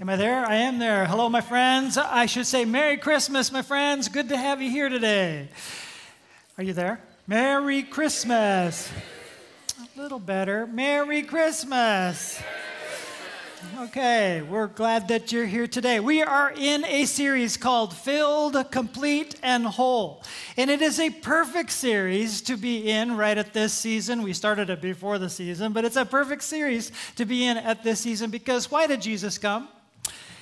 Am I there? I am there. Hello, my friends. I should say Merry Christmas, my friends. Good to have you here today. Are you there? Merry Christmas. A little better. Merry Christmas. Okay, we're glad that you're here today. We are in a series called Filled, Complete, and Whole. And it is a perfect series to be in right at this season. We started it before the season, but it's a perfect series to be in at this season because why did Jesus come?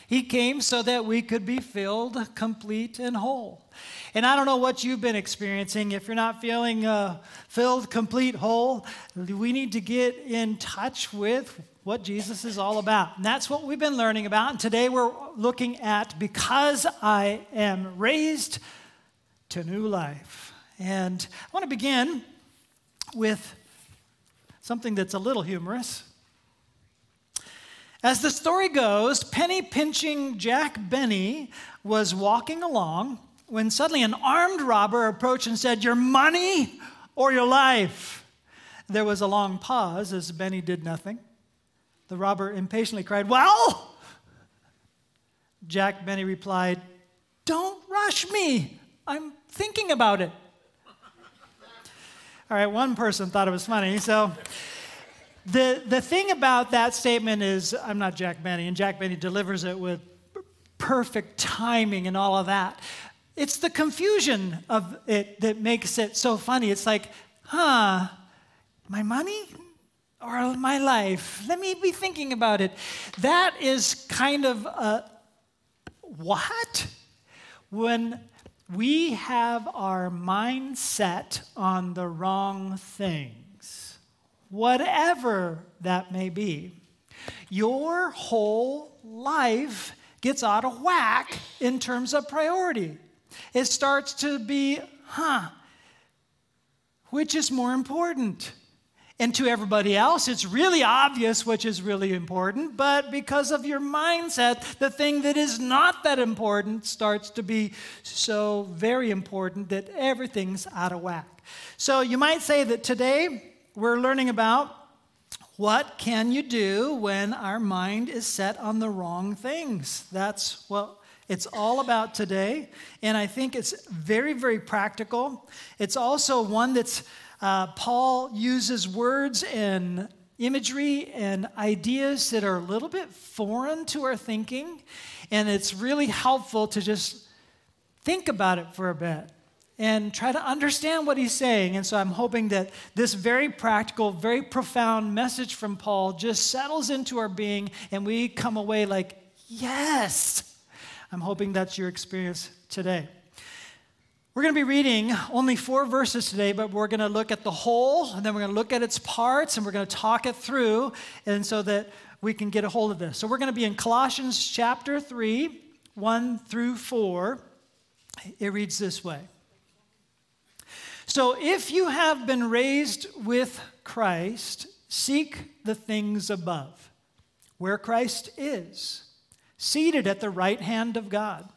He came so that we could be filled, complete, and whole. And I don't know what you've been experiencing. If you're not feeling uh, filled, complete, whole, we need to get in touch with what Jesus is all about. And that's what we've been learning about. And today we're looking at because I am raised to new life. And I want to begin with something that's a little humorous. As the story goes, penny pinching Jack Benny was walking along when suddenly an armed robber approached and said, Your money or your life? There was a long pause as Benny did nothing. The robber impatiently cried, Well? Jack Benny replied, Don't rush me. I'm thinking about it. All right, one person thought it was funny, so the, the thing about that statement is I'm not Jack Benny, and Jack Benny delivers it with perfect timing and all of that. It's the confusion of it that makes it so funny. It's like, huh, my money or my life? Let me be thinking about it. That is kind of a what? When we have our mind set on the wrong thing whatever that may be. Your whole life gets out of whack in terms of priority. It starts to be, huh, which is more important? And to everybody else, it's really obvious which is really important, but because of your mindset, the thing that is not that important starts to be so very important that everything's out of whack. So you might say that today, we're learning about what can you do when our mind is set on the wrong things. That's what it's all about today. And I think it's very, very practical. It's also one that's, uh, Paul uses words and imagery and ideas that are a little bit foreign to our thinking. And it's really helpful to just think about it for a bit and try to understand what he's saying. And so I'm hoping that this very practical, very profound message from Paul just settles into our being and we come away like, yes. I'm hoping that's your experience today. We're going to be reading only four verses today, but we're going to look at the whole, and then we're going to look at its parts, and we're going to talk it through, and so that we can get a hold of this. So we're going to be in Colossians chapter 3, 1 through 4. It reads this way. So if you have been raised with Christ, seek the things above, where Christ is, seated at the right hand of God.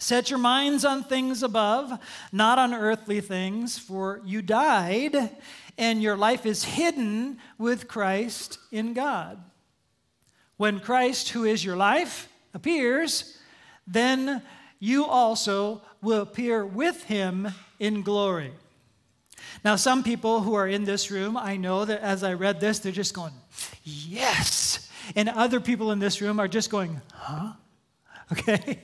Set your minds on things above, not on earthly things, for you died, and your life is hidden with Christ in God. When Christ, who is your life, appears, then you also will appear with him in glory. Now, some people who are in this room, I know that as I read this, they're just going, yes. And other people in this room are just going, huh? okay?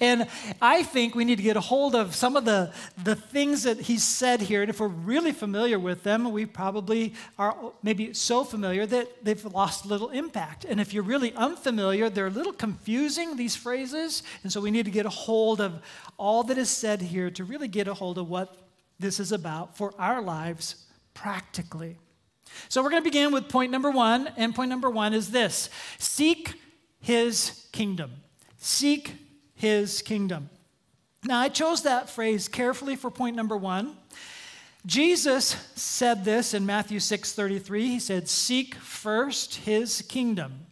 And I think we need to get a hold of some of the, the things that he said here. And if we're really familiar with them, we probably are maybe so familiar that they've lost little impact. And if you're really unfamiliar, they're a little confusing, these phrases. And so we need to get a hold of all that is said here to really get a hold of what this is about for our lives practically. So we're going to begin with point number one. And point number one is this seek his kingdom. Seek his kingdom. Now, I chose that phrase carefully for point number one. Jesus said this in Matthew 6 33. He said, Seek first his kingdom.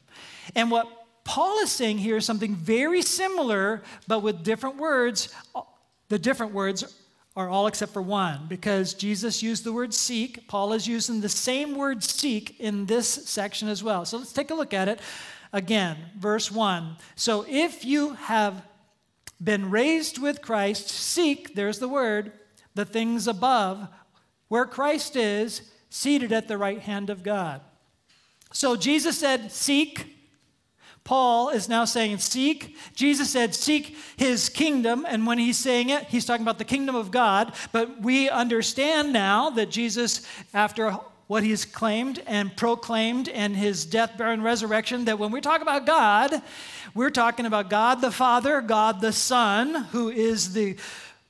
And what Paul is saying here is something very similar, but with different words. The different words are all except for one because Jesus used the word seek. Paul is using the same word seek in this section as well. So let's take a look at it again. Verse 1. So if you have been raised with Christ, seek, there's the word, the things above, where Christ is, seated at the right hand of God. So Jesus said, Seek, Paul is now saying, Seek. Jesus said, Seek his kingdom. And when he's saying it, he's talking about the kingdom of God. But we understand now that Jesus, after what he's claimed and proclaimed and his death, burial, and resurrection, that when we talk about God, we're talking about God the Father, God the Son, who is the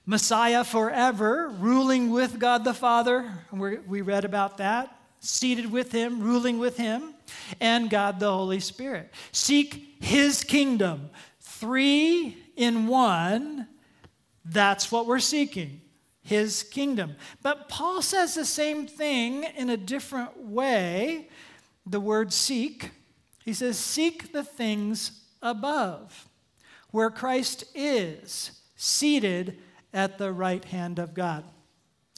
Messiah forever, ruling with God the Father. we read about that seated with him, ruling with him, and God the Holy Spirit. Seek his kingdom. Three in one, that's what we're seeking his kingdom. But Paul says the same thing in a different way. The word seek, he says, Seek the things above, where Christ is, seated at the right hand of God.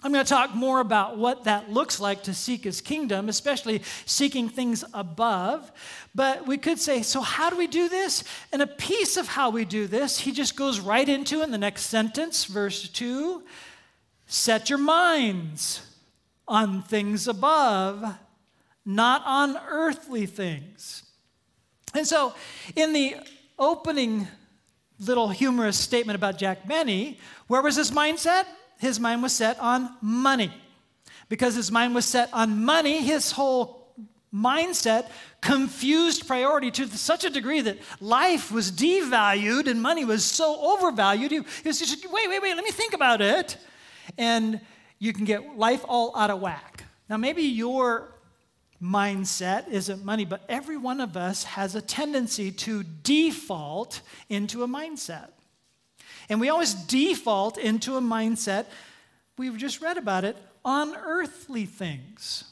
I'm going to talk more about what that looks like to seek his kingdom, especially seeking things above. But we could say, so how do we do this? And a piece of how we do this, he just goes right into in the next sentence, verse 2 set your minds on things above, not on earthly things. And so, in the opening little humorous statement about Jack Benny, where was his mindset? his mind was set on money. Because his mind was set on money, his whole mindset confused priority to such a degree that life was devalued and money was so overvalued. He, was just, wait, wait, wait, let me think about it. And you can get life all out of whack. Now, maybe your mindset isn't money, but every one of us has a tendency to default into a mindset. And we always default into a mindset, we've just read about it, on earthly things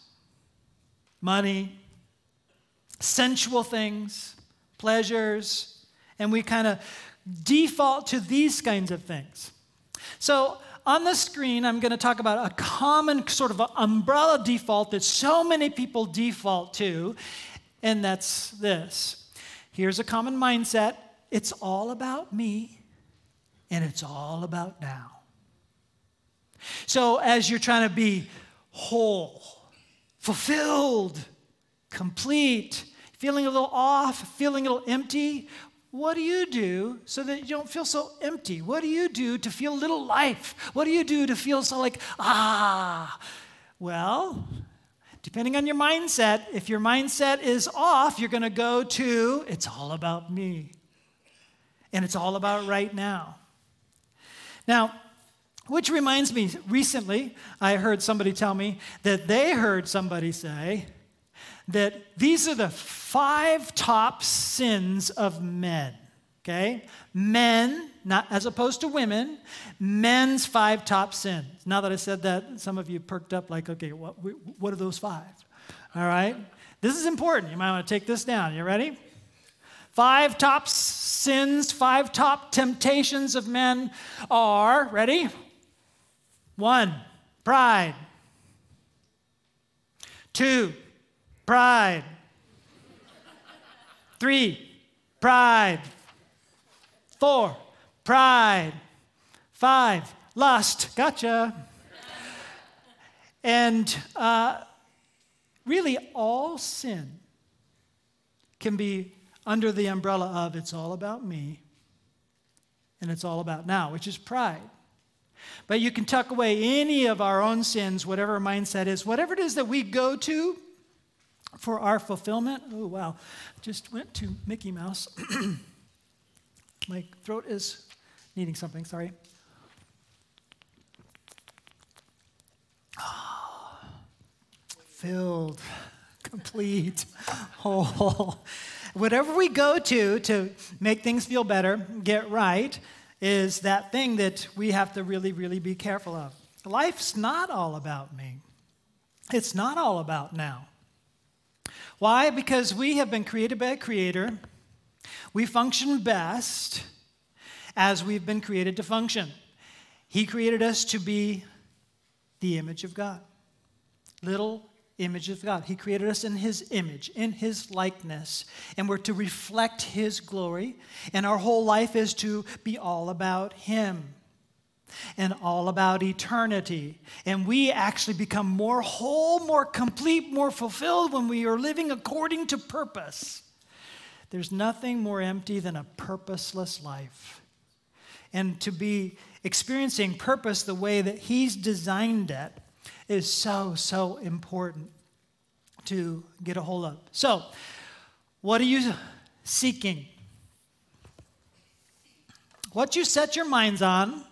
money, sensual things, pleasures, and we kind of default to these kinds of things. So, on the screen, I'm going to talk about a common sort of umbrella default that so many people default to, and that's this. Here's a common mindset it's all about me and it's all about now. So, as you're trying to be whole, fulfilled, complete, feeling a little off, feeling a little empty, what do you do so that you don't feel so empty? What do you do to feel a little life? What do you do to feel so like, ah? Well, depending on your mindset, if your mindset is off, you're going to go to, it's all about me. And it's all about right now. Now, which reminds me, recently I heard somebody tell me that they heard somebody say that these are the five top sins of men. Okay? Men, not as opposed to women, men's five top sins. Now that I said that, some of you perked up like, okay, what, what are those five? All right? This is important. You might want to take this down. You ready? Five top sins, five top temptations of men are ready? One, pride. Two, pride. Three, pride. Four, pride. Five, lust. Gotcha. And uh, really, all sin can be under the umbrella of it's all about me and it's all about now, which is pride. But you can tuck away any of our own sins, whatever mindset is, whatever it is that we go to for our fulfillment. Oh, wow. Just went to Mickey Mouse. My throat is needing something, sorry. filled, complete, whole whatever we go to to make things feel better, get right, is that thing that we have to really, really be careful of. Life's not all about me, it's not all about now. Why? Because we have been created by a creator. We function best as we've been created to function. He created us to be the image of God. Little image of God. He created us in His image, in His likeness, and we're to reflect His glory. And our whole life is to be all about Him and all about eternity. And we actually become more whole, more complete, more fulfilled when we are living according to purpose. There's nothing more empty than a purposeless life. And to be experiencing purpose the way that He's designed it is so, so important to get a hold of. So, what are you seeking? What you set your minds on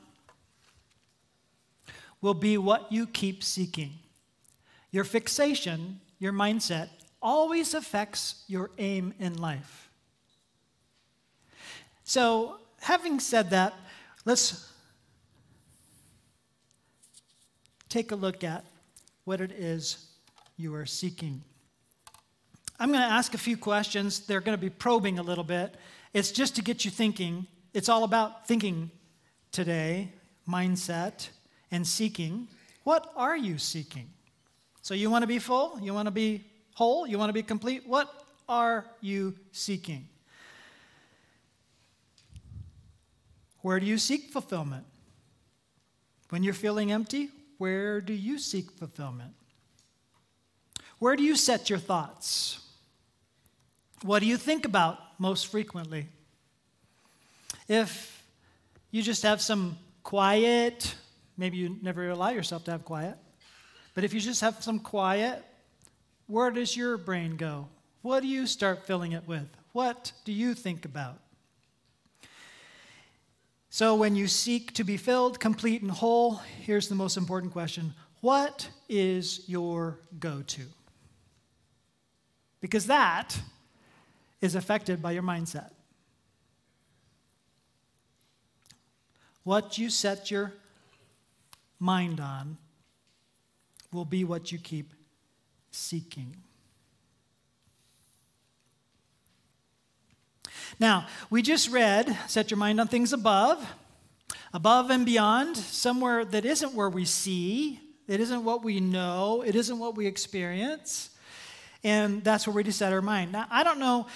will be what you keep seeking. Your fixation, your mindset, always affects your aim in life. So, having said that, let's take a look at what it is you are seeking. I'm going to ask a few questions. They're going to be probing a little bit. It's just to get you thinking. It's all about thinking today, mindset, and seeking. What are you seeking? So, you want to be full? You want to be whole? You want to be complete? What are you seeking? Where do you seek fulfillment? When you're feeling empty, where do you seek fulfillment? Where do you set your thoughts? What do you think about most frequently? If you just have some quiet, maybe you never allow yourself to have quiet, but if you just have some quiet, where does your brain go? What do you start filling it with? What do you think about? So, when you seek to be filled, complete, and whole, here's the most important question What is your go to? Because that is affected by your mindset. What you set your mind on will be what you keep seeking. Now, we just read, set your mind on things above, above and beyond, somewhere that isn't where we see, it isn't what we know, it isn't what we experience. And that's where we just set our mind. Now, I don't know,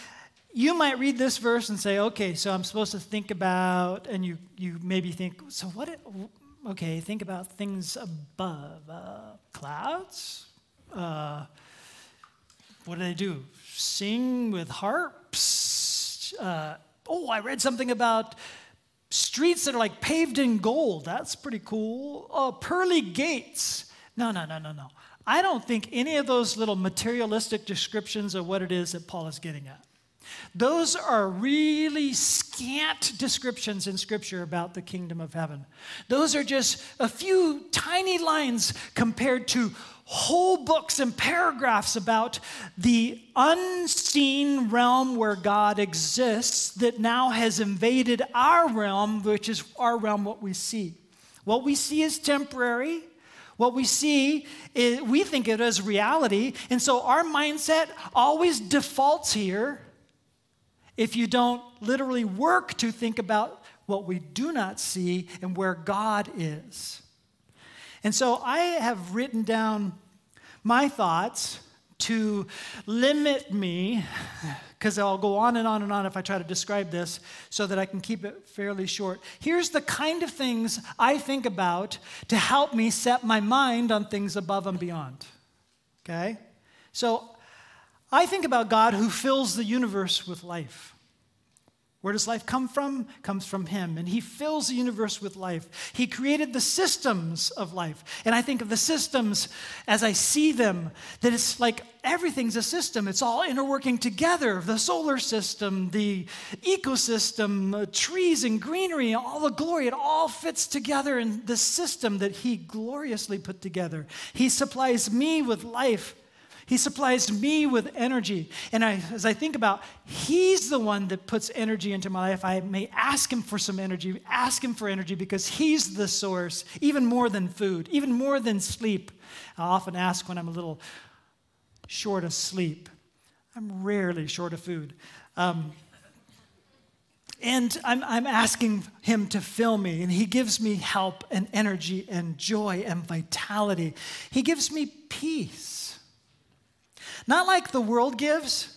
you might read this verse and say, okay, so I'm supposed to think about, and you, you maybe think, so what, okay, think about things above. Uh, clouds? Uh, what do they do? Sing with harps? uh, oh, I read something about streets that are like paved in gold. That's pretty cool. Oh, pearly gates. No, no, no, no, no. I don't think any of those little materialistic descriptions of what it is that Paul is getting at. Those are really scant descriptions in Scripture about the kingdom of heaven. Those are just a few tiny lines compared to whole books and paragraphs about the unseen realm where God exists that now has invaded our realm, which is our realm, what we see. What we see is temporary. What we see, is, we think it as reality. And so our mindset always defaults here if you don't literally work to think about what we do not see and where God is. And so I have written down my thoughts to limit me, because I'll go on and on and on if I try to describe this so that I can keep it fairly short. Here's the kind of things I think about to help me set my mind on things above and beyond. Okay? So I think about God who fills the universe with life. Where does life come from? Comes from Him. And He fills the universe with life. He created the systems of life. And I think of the systems as I see them, that it's like everything's a system. It's all interworking together the solar system, the ecosystem, uh, trees and greenery, all the glory. It all fits together in the system that He gloriously put together. He supplies me with life he supplies me with energy. And I, as I think about, He's the one that puts energy into my life. I may ask Him for some energy, ask Him for energy because He's the source, even more than food, even more than sleep. I often ask when I'm a little short of sleep. I'm rarely short of food. Um, And I'm, I'm asking Him to fill me, and He gives me help and energy and joy and vitality. He gives me peace. Not like the world gives.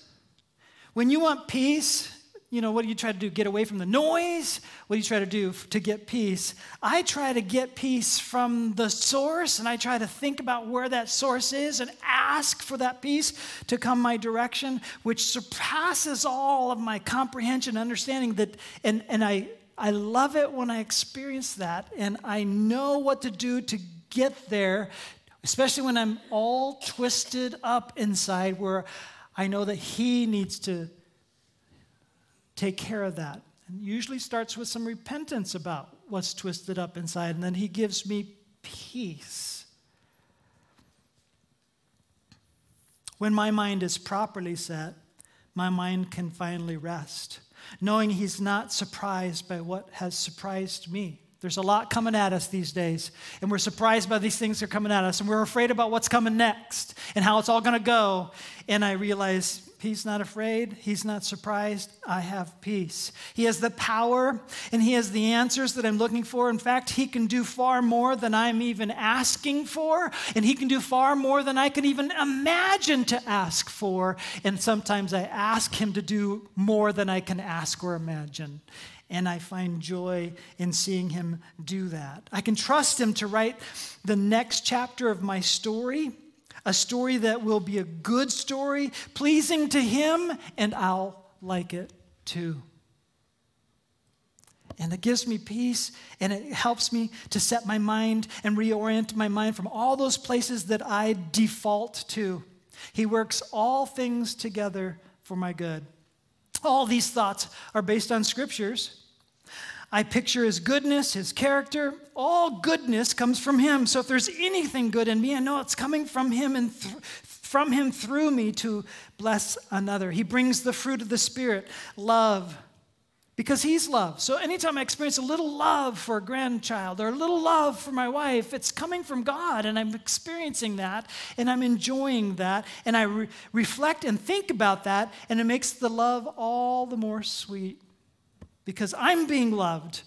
When you want peace, you know, what do you try to do? Get away from the noise? What do you try to do to get peace? I try to get peace from the source, and I try to think about where that source is and ask for that peace to come my direction, which surpasses all of my comprehension, understanding that, and, and I, I love it when I experience that, and I know what to do to get there, especially when I'm all twisted up inside, where I know that He needs to take care of that. And usually starts with some repentance about what's twisted up inside, and then he gives me peace. When my mind is properly set, my mind can finally rest, knowing he's not surprised by what has surprised me. There's a lot coming at us these days, and we're surprised by these things that are coming at us, and we're afraid about what's coming next and how it's all going to go. And I realize He's not afraid. He's not surprised. I have peace. He has the power and He has the answers that I'm looking for. In fact, He can do far more than I'm even asking for, and He can do far more than I can even imagine to ask for. And sometimes I ask Him to do more than I can ask or imagine. And I find joy in seeing him do that. I can trust him to write the next chapter of my story a story that will be a good story, pleasing to Him, and I'll like it too. And it gives me peace and it helps me to set my mind and reorient my mind from all those places that I default to. He works all things together for my good. All these thoughts are based on scriptures I picture his goodness, his character. All goodness comes from him. So if there's anything good in me, I know it's coming from him and th- from him through me to bless another. He brings the fruit of the Spirit, love, because he's love. So anytime I experience a little love for a grandchild or a little love for my wife, it's coming from God, and I'm experiencing that, and I'm enjoying that, and I re- reflect and think about that, and it makes the love all the more sweet because I'm being loved,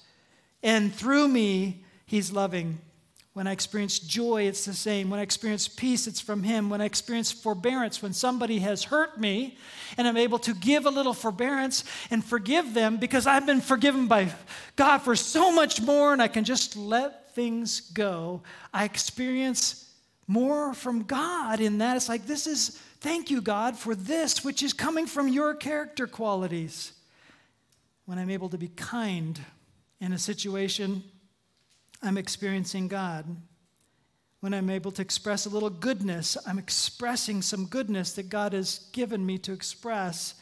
and through me, He's loving. When I experience joy, it's the same. When I experience peace, it's from Him. When I experience forbearance, when somebody has hurt me, and I'm able to give a little forbearance and forgive them because I've been forgiven by God for so much more, and I can just let things go, I experience more from God in that. It's like, this is, thank you, God, for this, which is coming from your character qualities when I'm able to be kind in a situation, I'm experiencing God. When I'm able to express a little goodness, I'm expressing some goodness that God has given me to express.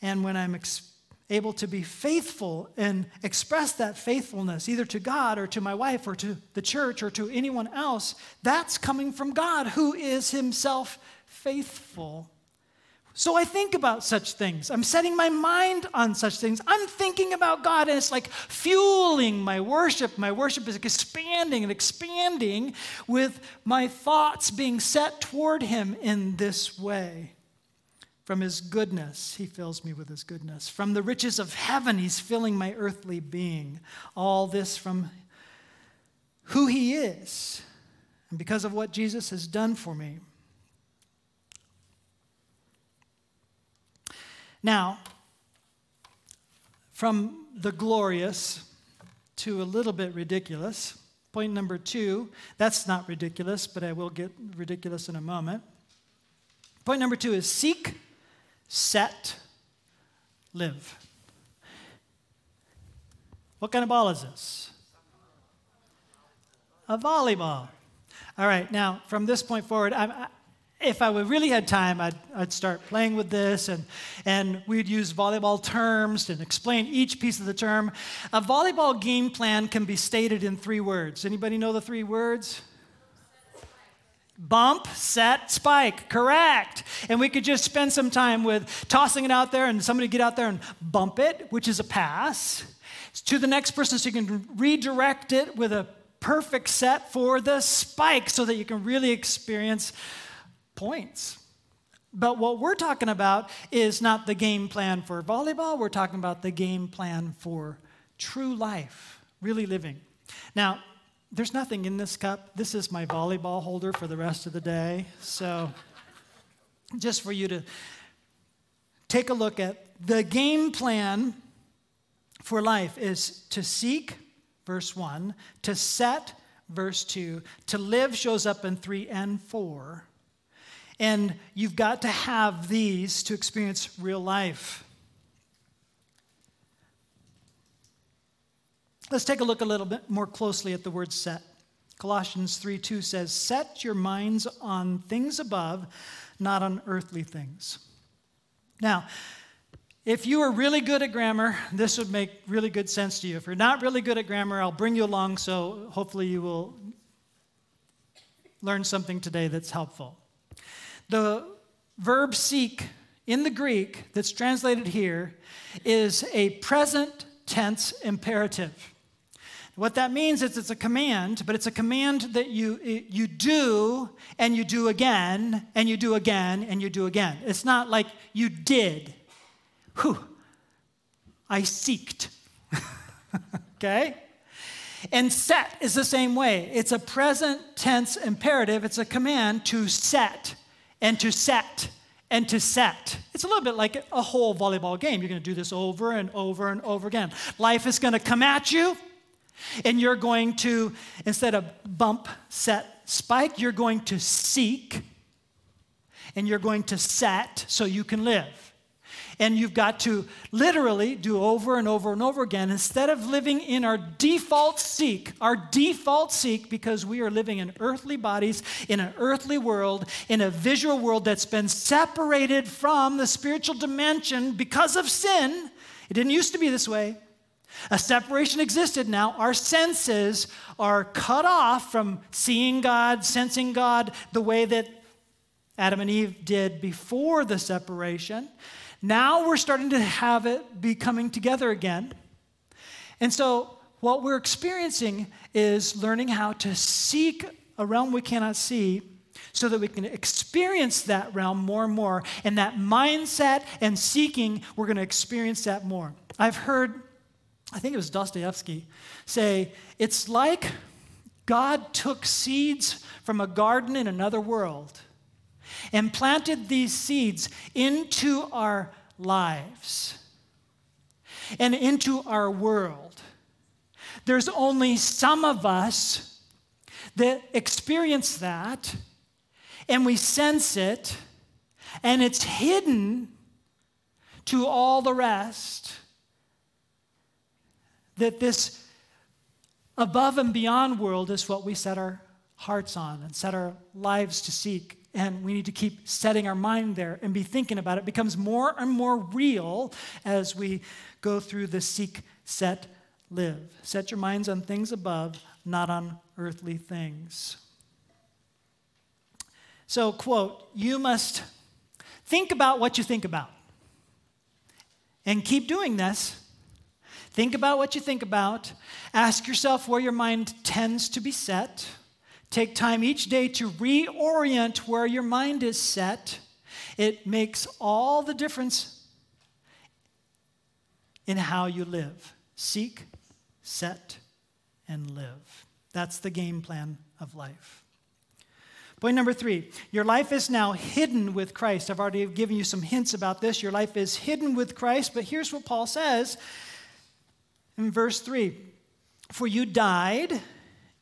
And when I'm ex- able to be faithful and express that faithfulness, either to God or to my wife or to the church or to anyone else, that's coming from God, who is Himself faithful. So I think about such things. I'm setting my mind on such things. I'm thinking about God, and it's like fueling my worship. My worship is expanding and expanding with my thoughts being set toward Him in this way. From His goodness, He fills me with His goodness. From the riches of heaven, He's filling my earthly being. All this from who He is, and because of what Jesus has done for me. Now, from the glorious to a little bit ridiculous, point number two, that's not ridiculous, but I will get ridiculous in a moment. Point number two is seek, set, live. What kind of ball is this? A volleyball. All right, now from this point forward, I'm, if I really had time, I'd, I'd start playing with this and, and we'd use volleyball terms and explain each piece of the term. A volleyball game plan can be stated in three words. Anybody know the three words? Bump, set, spike. Correct. And we could just spend some time with tossing it out there and somebody get out there and bump it, which is a pass, to the next person so you can redirect it with a perfect set for the spike so that you can really experience points. But what we're talking about is not the game plan for volleyball, we're talking about the game plan for true life, really living. Now, there's nothing in this cup. This is my volleyball holder for the rest of the day. So, just for you to take a look at the game plan for life is to seek, verse 1, to set, verse 2, to live shows up in 3 and 4. And you've got to have these to experience real life. Let's take a look a little bit more closely at the word set. Colossians 3 2 says, Set your minds on things above, not on earthly things. Now, if you are really good at grammar, this would make really good sense to you. If you're not really good at grammar, I'll bring you along so hopefully you will learn something today that's helpful. The verb seek in the Greek that's translated here is a present tense imperative. What that means is it's a command, but it's a command that you, you do and you do again and you do again and you do again. It's not like you did. Whew, I seeked. okay? And set is the same way. It's a present tense imperative, it's a command to set and to set and to set. It's a little bit like a whole volleyball game. You're going to do this over and over and over again. Life is going to come at you and you're going to, instead of bump, set, spike, you're going to seek and you're going to set so you can live. And you've got to literally do over and over and over again instead of living in our default seek, our default seek, because we are living in earthly bodies, in an earthly world, in a visual world that's been separated from the spiritual dimension because of sin. It didn't used to be this way. A separation existed now. Our senses are cut off from seeing God, sensing God the way that Adam and Eve did before the separation. Now we're starting to have it be coming together again. And so, what we're experiencing is learning how to seek a realm we cannot see so that we can experience that realm more and more. And that mindset and seeking, we're going to experience that more. I've heard I think it was Dostoevsky, say, it's like God took seeds from a garden in another world and planted these seeds into our lives and into our world. There's only some of us that experience that and we sense it, and it's hidden to all the rest that this above and beyond world is what we set our hearts on and set our lives to seek. And we need to keep setting our mind there and be thinking about it. it becomes more and more real as we go through the seek, set, live. Set your minds on things above, not on earthly things. So, quote, you must think about what you think about. And keep doing this Think about what you think about. Ask yourself where your mind tends to be set. Take time each day to reorient where your mind is set. It makes all the difference in how you live. Seek, set, and live. That's the game plan of life. Point number three your life is now hidden with Christ. I've already given you some hints about this. Your life is hidden with Christ, but here's what Paul says in verse 3 For you died,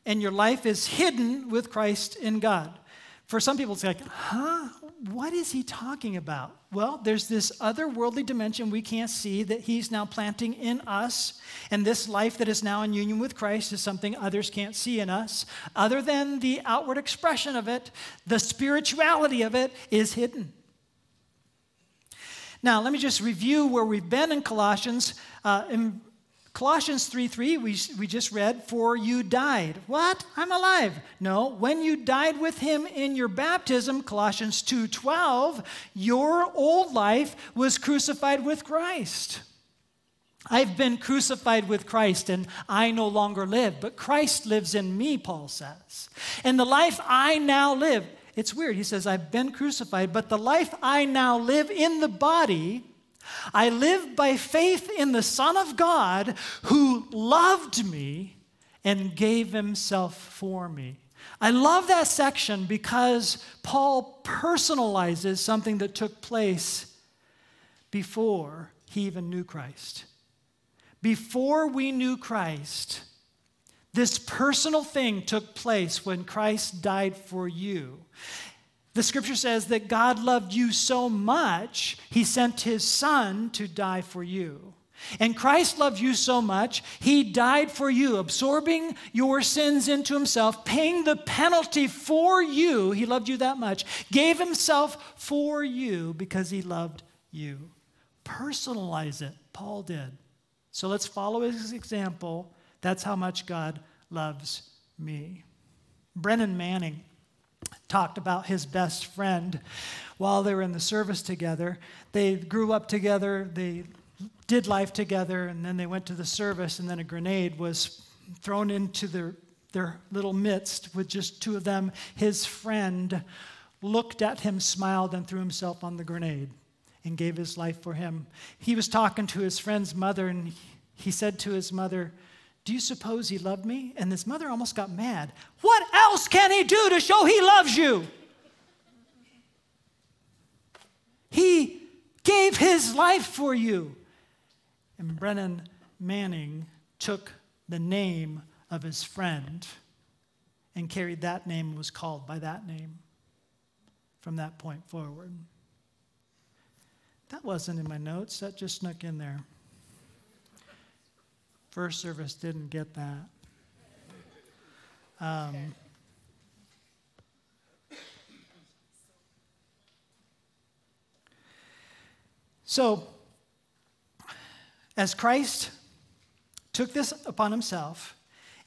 and your life is hidden with Christ in God. For some people, it's like, huh? What is he talking about? Well, there's this otherworldly dimension we can't see that he's now planting in us. And this life that is now in union with Christ is something others can't see in us. Other than the outward expression of it, the spirituality of it is hidden. Now, let me just review where we've been in Colossians. Uh, in Colossians 3 3, we, we just read, For you died. What? I'm alive. No, when you died with him in your baptism, Colossians 2 12, your old life was crucified with Christ. I've been crucified with Christ and I no longer live, but Christ lives in me, Paul says. And the life I now live, It's weird. He says, I've been crucified, but the life I now live in the body, I live by faith in the Son of God who loved me and gave himself for me. I love that section because Paul personalizes something that took place before he even knew Christ. Before we knew Christ, this personal thing took place when Christ died for you. The scripture says that God loved you so much, he sent his son to die for you. And Christ loved you so much, he died for you, absorbing your sins into himself, paying the penalty for you. He loved you that much, gave himself for you because he loved you. Personalize it. Paul did. So let's follow his example that's how much God loves me. Brennan Manning talked about his best friend while they were in the service together. They grew up together, they did life together, and then they went to the service, and then a grenade was thrown into their, their little midst with just two of them. His friend looked at him, smiled, and threw himself on the grenade and gave his life for him. He was talking to his friend's mother, and he said to his mother, Do you suppose he loved me? And this mother almost got mad. What else can he do to show he loves you? He gave his life for you. And Brennan Manning took the name of his friend and carried that name and was called by that name from that point forward. That wasn't in my notes, that just snuck in there. First service didn't get that. Um, so, as Christ took this upon himself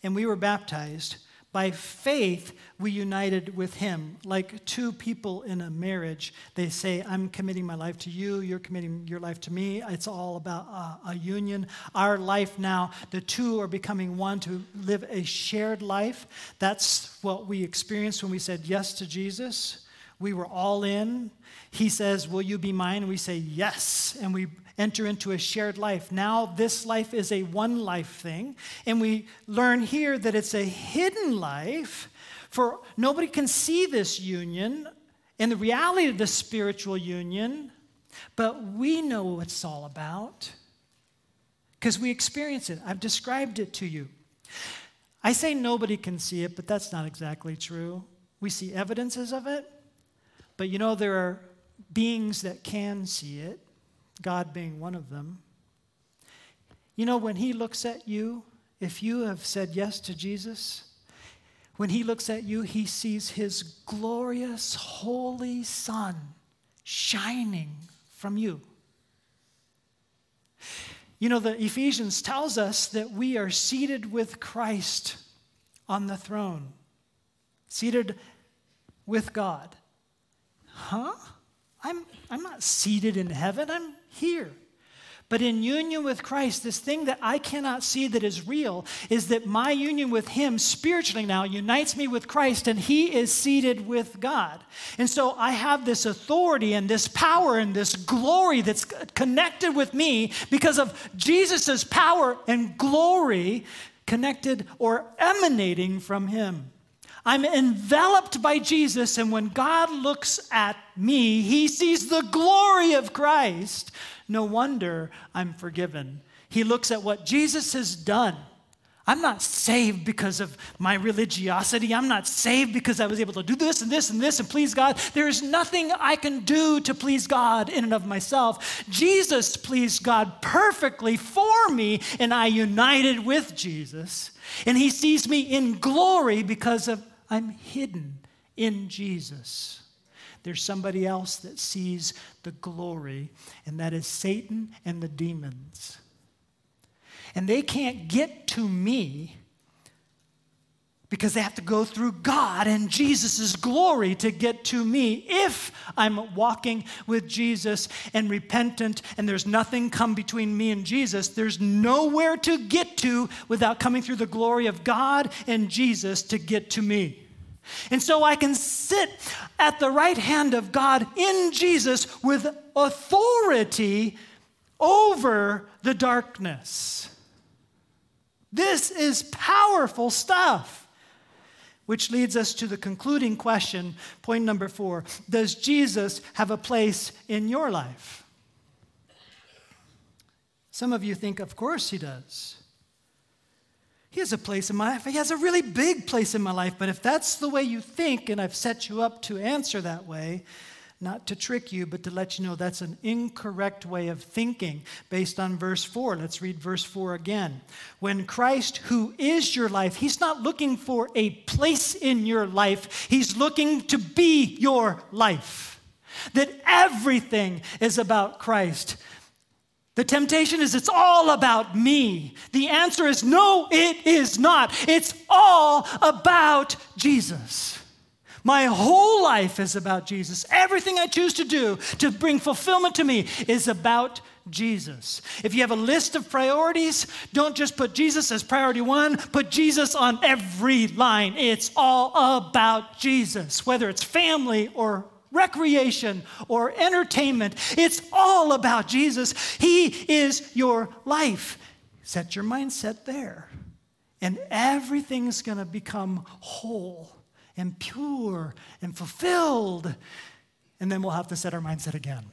and we were baptized, by faith, we united with him. Like two people in a marriage, they say, I'm committing my life to you, you're committing your life to me. It's all about a, a union. Our life now, the two are becoming one to live a shared life. That's what we experienced when we said yes to Jesus. We were all in. He says, Will you be mine? And we say, Yes. And we enter into a shared life. Now, this life is a one life thing. And we learn here that it's a hidden life, for nobody can see this union and the reality of the spiritual union, but we know what it's all about because we experience it. I've described it to you. I say nobody can see it, but that's not exactly true. We see evidences of it, but you know, there are beings that can see it. God being one of them. You know, when He looks at you, if you have said yes to Jesus, when He looks at you, He sees His glorious, holy Son shining from you. You know, the Ephesians tells us that we are seated with Christ on the throne, seated with God. Huh? I'm, I'm not seated in heaven, I'm here. But in union with Christ, this thing that I cannot see that is real is that my union with Him spiritually now unites me with Christ and He is seated with God. And so I have this authority and this power and this glory that's connected with me because of Jesus' power and glory connected or emanating from Him. I'm enveloped by Jesus, and when God looks at me, he sees the glory of Christ. No wonder I'm forgiven. He looks at what Jesus has done. I'm not saved because of my religiosity. I'm not saved because I was able to do this and this and this and please God. There is nothing I can do to please God in and of myself. Jesus pleased God perfectly for me, and I united with Jesus. And He sees me in glory because of I'm hidden in Jesus. There's somebody else that sees the glory, and that is Satan and the demons. And they can't get to me because they have to go through God and Jesus' glory to get to me if I'm walking with Jesus and repentant and there's nothing come between me and Jesus. There's nowhere to get to without coming through the glory of God and Jesus to get to me. And so I can sit at the right hand of God in Jesus with authority over the darkness. This is powerful stuff. Which leads us to the concluding question, point number four Does Jesus have a place in your life? Some of you think, of course he does. He has a place in my life. He has a really big place in my life. But if that's the way you think, and I've set you up to answer that way, not to trick you, but to let you know that's an incorrect way of thinking based on verse 4. Let's read verse 4 again. When Christ, who is your life, he's not looking for a place in your life, he's looking to be your life. That everything is about Christ. The temptation is it's all about me. The answer is no, it is not. It's all about Jesus. My whole life is about Jesus. Everything I choose to do to bring fulfillment to me is about Jesus. If you have a list of priorities, don't just put Jesus as priority one, put Jesus on every line. It's all about Jesus, whether it's family or recreation or entertainment. It's all about Jesus. He is your life. Set your mindset there, and everything's going to become whole and pure and fulfilled. And then we'll have to set our mindset again.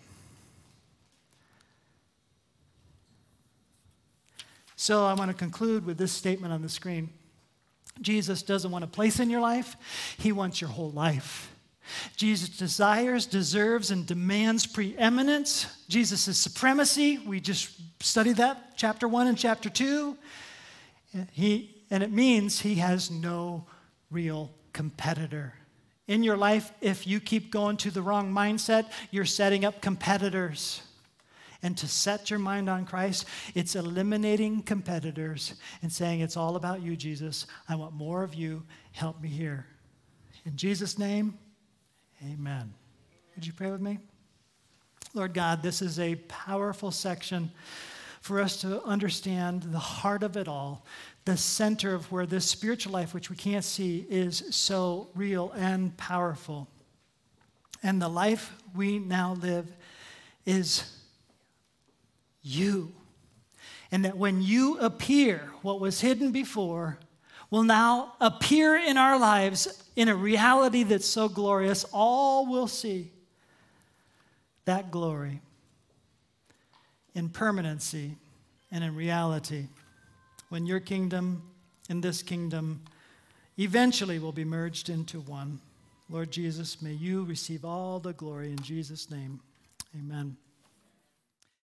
So I want to conclude with this statement on the screen Jesus doesn't want a place in your life, He wants your whole life. Jesus desires, deserves, and demands preeminence. Jesus' supremacy, we just studied that, chapter 1 and chapter 2. He, and it means he has no real competitor. In your life, if you keep going to the wrong mindset, you're setting up competitors. And to set your mind on Christ, it's eliminating competitors and saying, It's all about you, Jesus. I want more of you. Help me here. In Jesus' name, amen. Would you pray with me? Lord God, this is a powerful section for us to understand the heart of it all the center of where this spiritual life, which we can't see, is so real and powerful. And the life we now live is you. And that when you appear, what was hidden before will now appear in our lives in a reality that's so glorious, all will see that glory in permanency and in reality when your kingdom and this kingdom eventually will be merged into one. Lord Jesus, may you receive all the glory in Jesus' name. Amen.